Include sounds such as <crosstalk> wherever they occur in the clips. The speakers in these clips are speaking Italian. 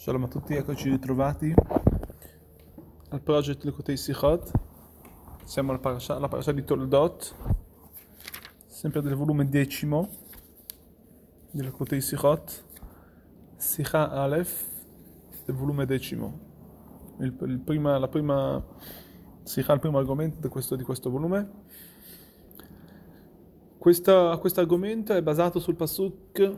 Shalom a tutti, eccoci ritrovati al progetto Lekutei Sichot. Siamo alla parasha, alla parasha di Toldot, sempre del volume decimo di Lekutei Sichot, Sicha Aleph, del volume decimo. Il, il prima, la prima Sicha, il primo argomento di questo, di questo volume. Questo argomento è basato sul pasuk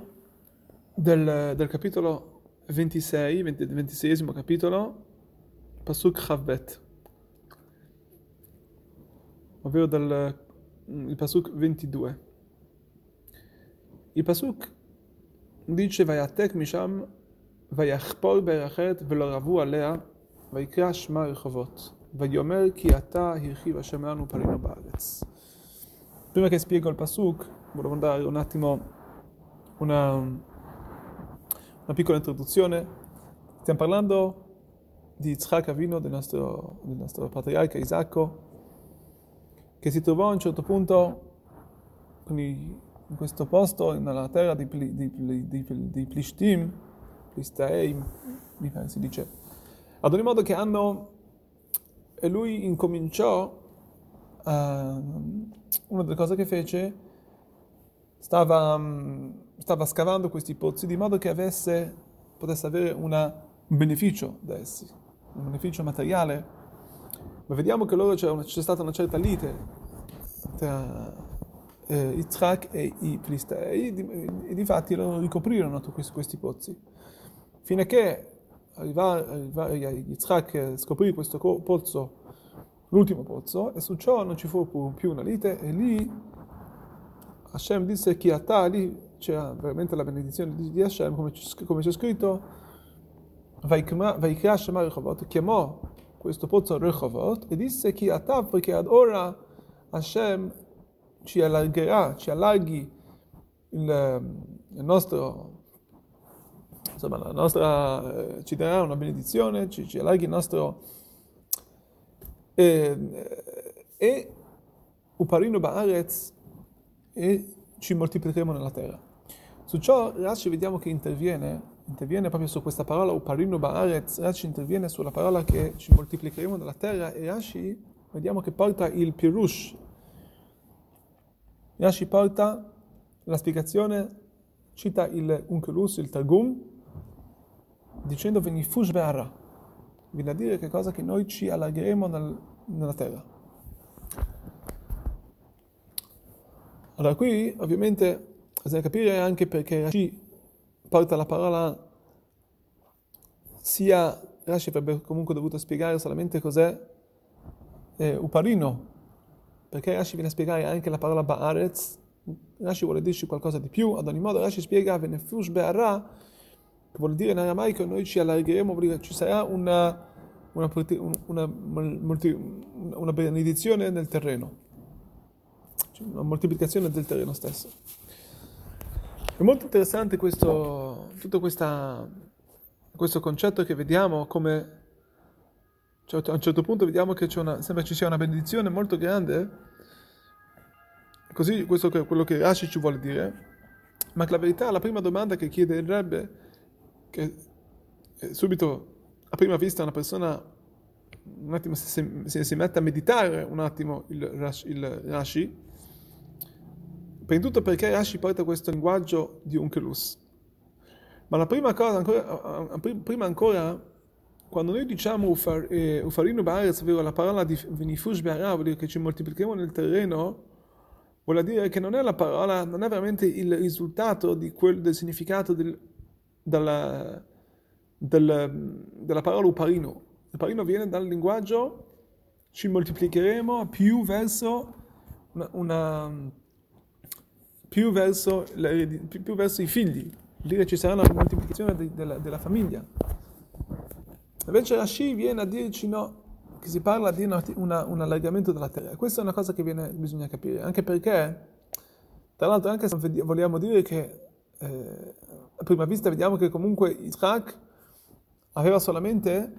del, del capitolo 26, 20, 26 capitolo, Pasuk Chavbet, ovvero dal il Pasuk 22. Il Pasuk dice Vayatek Misham ויחפור ברכת ולא רבו עליה ויקרא שמה רחובות ויאמר כי אתה הרחיב השם לנו פנינו בארץ. Prima che spiego il Pasuk, volevo dare un attimo una una piccola introduzione. Stiamo parlando di Yitzhak Avino, del nostro, del nostro patriarca Isacco, che si trovò a un certo punto in questo posto, nella terra di, di, di, di, di Plishtim, Plistaei, mi pare si dice. Ad ogni modo che hanno... E lui incominciò, uh, una delle cose che fece, stava, stava scavando questi pozzi di modo che avesse, potesse avere una, un beneficio da essi, un beneficio materiale. Ma vediamo che loro c'è, una, c'è stata una certa lite tra eh, Yitzhak e i Filistei e, di, difatti loro ricoprirono questi, questi pozzi. Fino a che arriva, arriva, Yitzhak scoprì questo pozzo, l'ultimo pozzo, e su ciò non ci fu più una lite e lì Hashem disse chi a lì c'era veramente la benedizione di, di Hashem, come, come c'è scritto, Vaikra Shema chiamò questo pozzo Rechovot e disse chi a perché ad ora Hashem ci allargherà, ci allarghi il, il nostro insomma la nostra eh, ci darà una benedizione, ci, ci allarghi il nostro eh, e Uparino Baaretz e ci moltiplicheremo nella terra. Su ciò Rashi vediamo che interviene, interviene proprio su questa parola Uparino Baaretz, Rashi interviene sulla parola che ci moltiplicheremo nella terra e Rashi vediamo che porta il Pirush. Rashi porta la spiegazione, cita il Unkelus, il Targum, dicendo Venifush Be'ara, viene a dire che cosa che noi ci allargheremo nel, nella terra. Allora qui ovviamente bisogna capire anche perché Rashi porta la parola sia Rashi avrebbe comunque dovuto spiegare solamente cos'è eh, Uparino, perché Rashi viene a spiegare anche la parola Ba'aretz, Rashi vuole dirci qualcosa di più, ad ogni modo Rashi spiega Venefush Be'ara, che vuol dire in aramaico noi ci allargheremo, ci sarà una, una, una, una benedizione nel terreno una moltiplicazione del terreno stesso. È molto interessante questo, tutto questa, questo concetto che vediamo come cioè, a un certo punto vediamo che una, sembra ci sia una benedizione molto grande, così questo è quello che Rashi ci vuole dire, ma la verità, la prima domanda che chiede il Rebbe, che subito a prima vista una persona un attimo si, si, si mette a meditare un attimo il il Rashi Prima di tutto perché Rashi porta questo linguaggio di Unkelus. Ma la prima cosa, ancora, prima ancora, quando noi diciamo ufar, eh, ufarinu ba'aretz, ovvero la parola di venifush be'ara, vuol dire che ci moltiplichiamo nel terreno, vuol dire che non è la parola, non è veramente il risultato quel, del significato del, della, del, della parola uparino. Il parino viene dal linguaggio ci moltiplicheremo più verso una, una più verso, più verso i figli. Lì ci sarà una moltiplicazione de, della, della, famiglia. Invece Rashi viene a dirci no, che si parla di una, una, un allargamento della terra. Questa è una cosa che viene, bisogna capire, anche perché, tra l'altro, anche se vogliamo dire che eh, a prima vista vediamo che comunque Isaac aveva solamente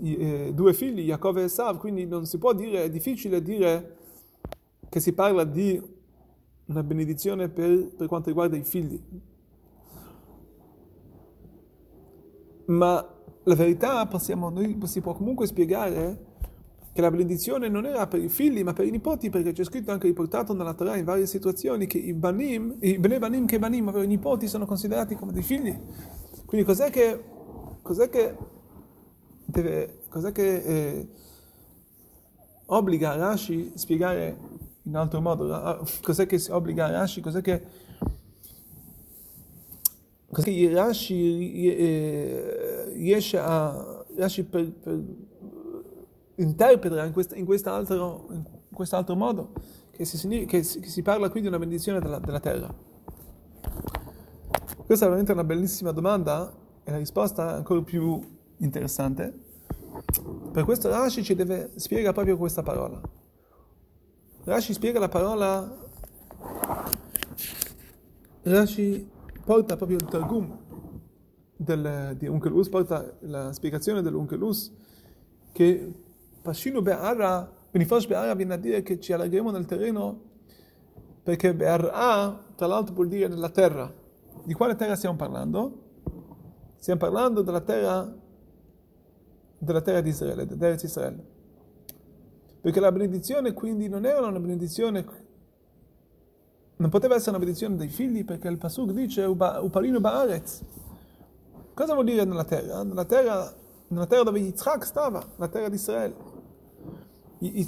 i, eh, due figli, Yaakov e Esav, quindi non si può dire, è difficile dire che si parla di una benedizione per, per quanto riguarda i figli. Ma la verità possiamo, noi, si può comunque spiegare che la benedizione non era per i figli ma per i nipoti perché c'è scritto anche riportato nella Torah in varie situazioni che i banim, i bene banim che banim, ovvero i nipoti sono considerati come dei figli. Quindi cos'è che, cos'è che, deve, cos'è che eh, obbliga Rashi a spiegare in altro modo? Cos'è che obbliga Rashi? Cos'è che così Rashi eh, riesce a Rashi per, per interpreta in, questa, in, quest'altro, in quest'altro modo che si, che, si, che si, parla qui di una benedizione della, della, terra. Questa è veramente una bellissima domanda e la risposta è ancora più interessante. Per questo Rashi ci deve spiega proprio questa parola. Rashi spiega la parola Rashi porta proprio il Targum del, di Unkelus, porta la spiegazione dell'Unkelus che Pashinu Be'ara, Benifosh Be'ara viene a dire che ci allargheremo nel terreno perché Be'ara, tra l'altro vuol dire nella terra. Di quale terra stiamo parlando? Stiamo parlando della terra, della terra di Israele, dell'Eretz Israele. Perché la benedizione quindi non era una benedizione non poteva essere una benedizione dei figli perché il Pasuk dice Uparino Baaretz. Cosa vuol dire nella terra? Nella terra, nella terra dove Yitzhak stava, la terra di Israele.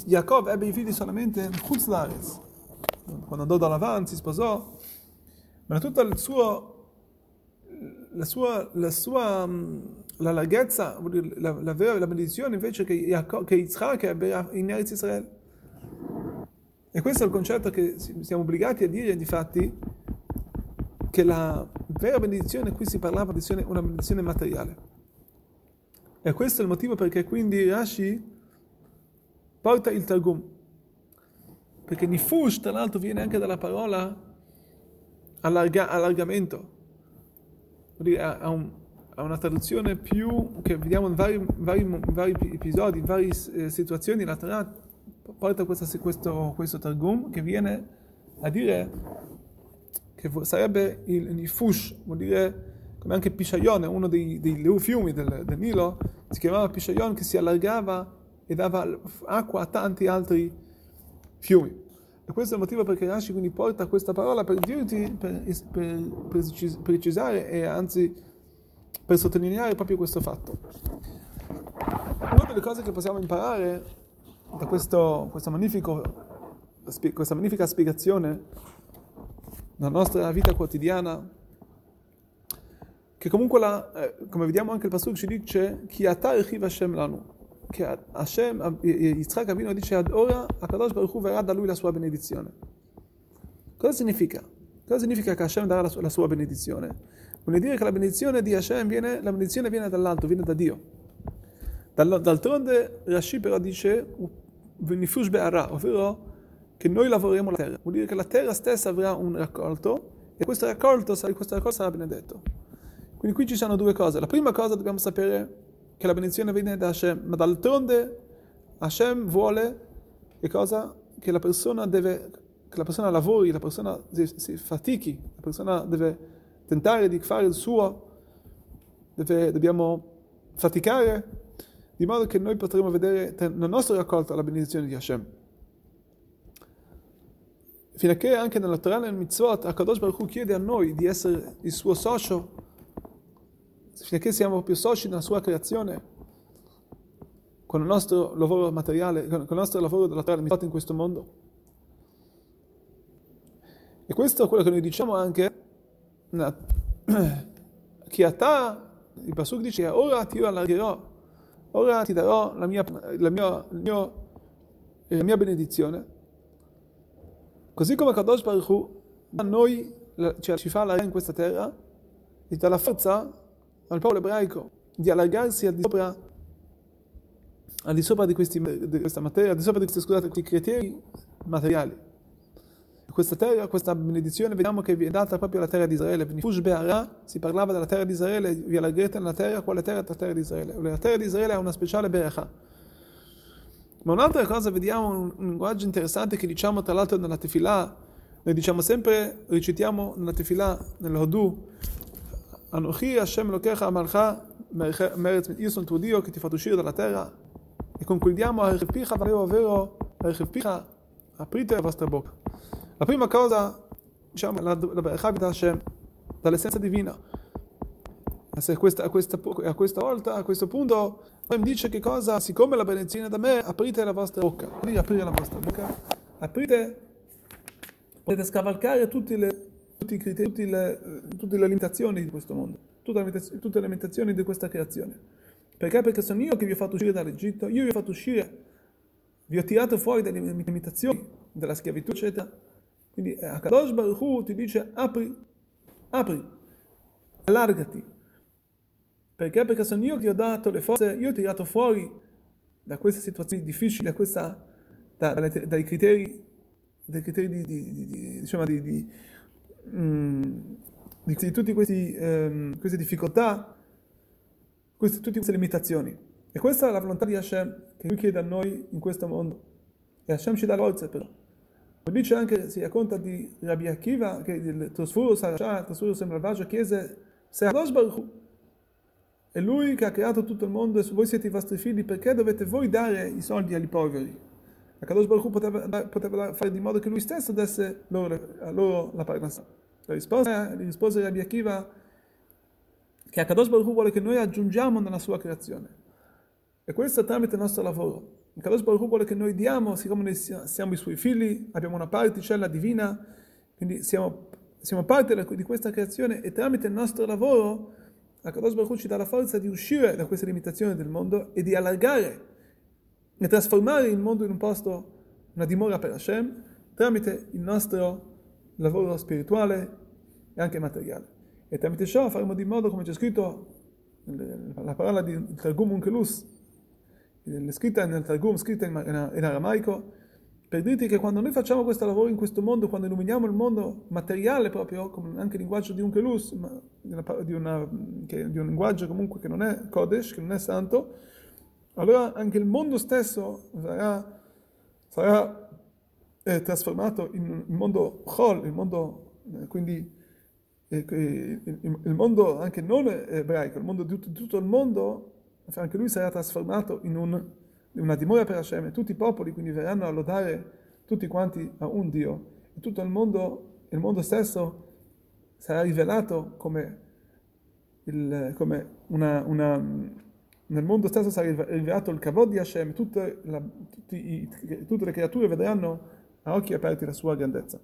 Jacob ebbe i figli solamente in Chutz quando andò da si sposò, ma tutta il suo, la sua, la sua la larghezza, la, la, vera la benedizione invece che, Jacob, che Yitzhak ebbe in Eretz Israele. E questo è il concetto che siamo obbligati a dire, difatti, che la vera benedizione, qui si parlava di una benedizione materiale. E questo è il motivo perché quindi Rashi porta il Targum. Perché Nifush, tra l'altro, viene anche dalla parola allarga, allargamento. Ha, un, ha, una traduzione più che vediamo in vari, vari, vari episodi, in varie eh, situazioni la Torah porta questo, questo, questo Targum che viene a dire che sarebbe il Nifush, vuol dire come anche Pishayon, uno dei, dei fiumi del, del, Nilo, si chiamava Pishayon che si allargava e dava acqua a tanti altri fiumi. E questo è il motivo perché Rashi quindi porta questa parola per dirti, per, per precisare e anzi per sottolineare proprio questo fatto. Una delle cose che possiamo imparare da questo, questa, questa magnifica spiegazione nella nostra vita quotidiana, che comunque, la, eh, come vediamo anche il Pasuk ci dice, atar Hashem lanu, che Hashem, Yitzhak Avino dice ad ora, a Kadosh Baruch Hu verrà da lui la sua benedizione. Cosa significa? Cosa significa che Hashem darà la sua, la sua benedizione? Vuol dire che la benedizione di Hashem viene, la benedizione viene dall'alto, viene da Dio. D'altronde Rashi però dice ovvero che noi lavoreremo la terra. Vuol dire che la terra stessa avrà un raccolto e questo raccolto, questo raccolto sarà benedetto. Quindi qui ci sono due cose. La prima cosa dobbiamo sapere che la benedizione viene da Hashem, ma d'altronde Hashem vuole che cosa? Che la persona deve, che la persona lavori, la persona si, si fatichi, la persona deve tentare di fare il suo, deve, dobbiamo faticare di modo che noi potremo vedere nel nostro raccolto la benedizione di Hashem. Fino a che anche nella Torah nel Mitzvot, Akadosh Baruch Hu chiede a noi di essere il suo socio, fino a che siamo più soci nella sua creazione, con il nostro lavoro materiale, con il nostro lavoro della Torah Mitzvot in questo mondo. E questo è quello che noi diciamo anche, <clears throat> chi a te, il Pasuk dice, ora ti allargherò ora ti darò la mia, la mia, mio, la mia benedizione. Così come Kadosh Baruch Hu a noi cioè, ci fa la in questa terra e dà la forza al popolo ebraico di allargarsi al di sopra, di questa materia, di sopra di questi criteri materiali questa terra, questa benedizione, vediamo che è data proprio alla terra di Israele. Si parlava della terra di Israele, vi allargherete nella terra, quale terra? La terra di Israele. La terra di Israele ha una speciale Be'acha. Ma un'altra cosa, vediamo un, linguaggio interessante che diciamo tra l'altro nella Tefillah, noi diciamo sempre, recitiamo nella Tefillah, nell'Hodu, Anochi Hashem Lokecha Amalcha Meretz, io sono tuo Dio che ti fatto uscire dalla terra e concludiamo a Picha, vero, vero, Picha, aprite la vostra bocca. La prima cosa, diciamo, la, la Berachah da Hashem, dall'essenza divina. A questa, a, questa, a questa volta, a questo punto, Hashem dice che cosa? Siccome la benedizione da me, aprite la vostra bocca. Quindi aprire la vostra bocca, aprite, potete scavalcare tutti le, tutti i criteri, tutti le, tutte le limitazioni di questo mondo, tutte le, tutte le limitazioni di questa creazione. Perché? Perché sono io che vi ho fatto uscire dall'Egitto, io vi ho fatto uscire, vi ho tirato fuori dalle limitazioni, della schiavitù, eccetera. Quindi eh, Akadosh Baruch Hu ti dice apri, apri, allargati. Perché? Perché sono io che ho dato le forze, io ho tirato fuori da queste situazioni difficili, da questa, da, dai criteri, dai criteri di, di, di, di diciamo, di, di, mm, di tutte um, queste difficoltà, queste, tutte queste limitazioni. E questa è la volontà di Hashem che lui chiede a noi in questo mondo. E Hashem ci dà forze però. Dice anche, si racconta di Rabbi Akiva che il Tosfuro Sarasha, il Tosfuro malvagio, chiese se Adosh Baruch è lui che ha creato tutto il mondo e voi siete i vostri figli, perché dovete voi dare i soldi agli poveri? Akadosh Baruch poteva, poteva fare di modo che lui stesso desse loro, a loro la parnassa. La risposta, la risposta di Rabbi Akiva che Akadosh Baruch vuole che noi aggiungiamo nella sua creazione. E questo tramite il nostro lavoro. Akadosh Baruch vuole che noi diamo, siccome noi siamo i suoi figli, abbiamo una particella divina, quindi siamo, siamo parte di questa creazione e tramite il nostro lavoro Akadosh Baruch ci dà la forza di uscire da queste limitazioni del mondo e di allargare e trasformare il mondo in un posto, una dimora per Hashem, tramite il nostro lavoro spirituale e anche materiale. E tramite ciò faremo di modo, come c'è scritto, la parola di Targum Unkelus, scritta nel Targum, scritta in, in aramaico, per dirti che quando noi facciamo questo lavoro in questo mondo, quando illuminiamo il mondo materiale proprio, come anche il linguaggio di un Kelus, di, di, una, che, di un linguaggio comunque che non è Kodesh, che non è santo, allora anche il mondo stesso sarà, sarà eh, trasformato in un mondo Chol, il mondo, eh, quindi eh, il, il, mondo anche non ebraico, il mondo di tutto, di tutto il mondo, anche lui sarà trasformato in un una dimora per Hashem e tutti i popoli quindi verranno a lodare tutti quanti a un Dio e tutto il mondo, il mondo stesso sarà rivelato come, il, come una, una, nel mondo stesso sarà rivelato il kavod di Hashem, tutte, la, tutti tutte le creature vedranno a occhi aperti la sua grandezza.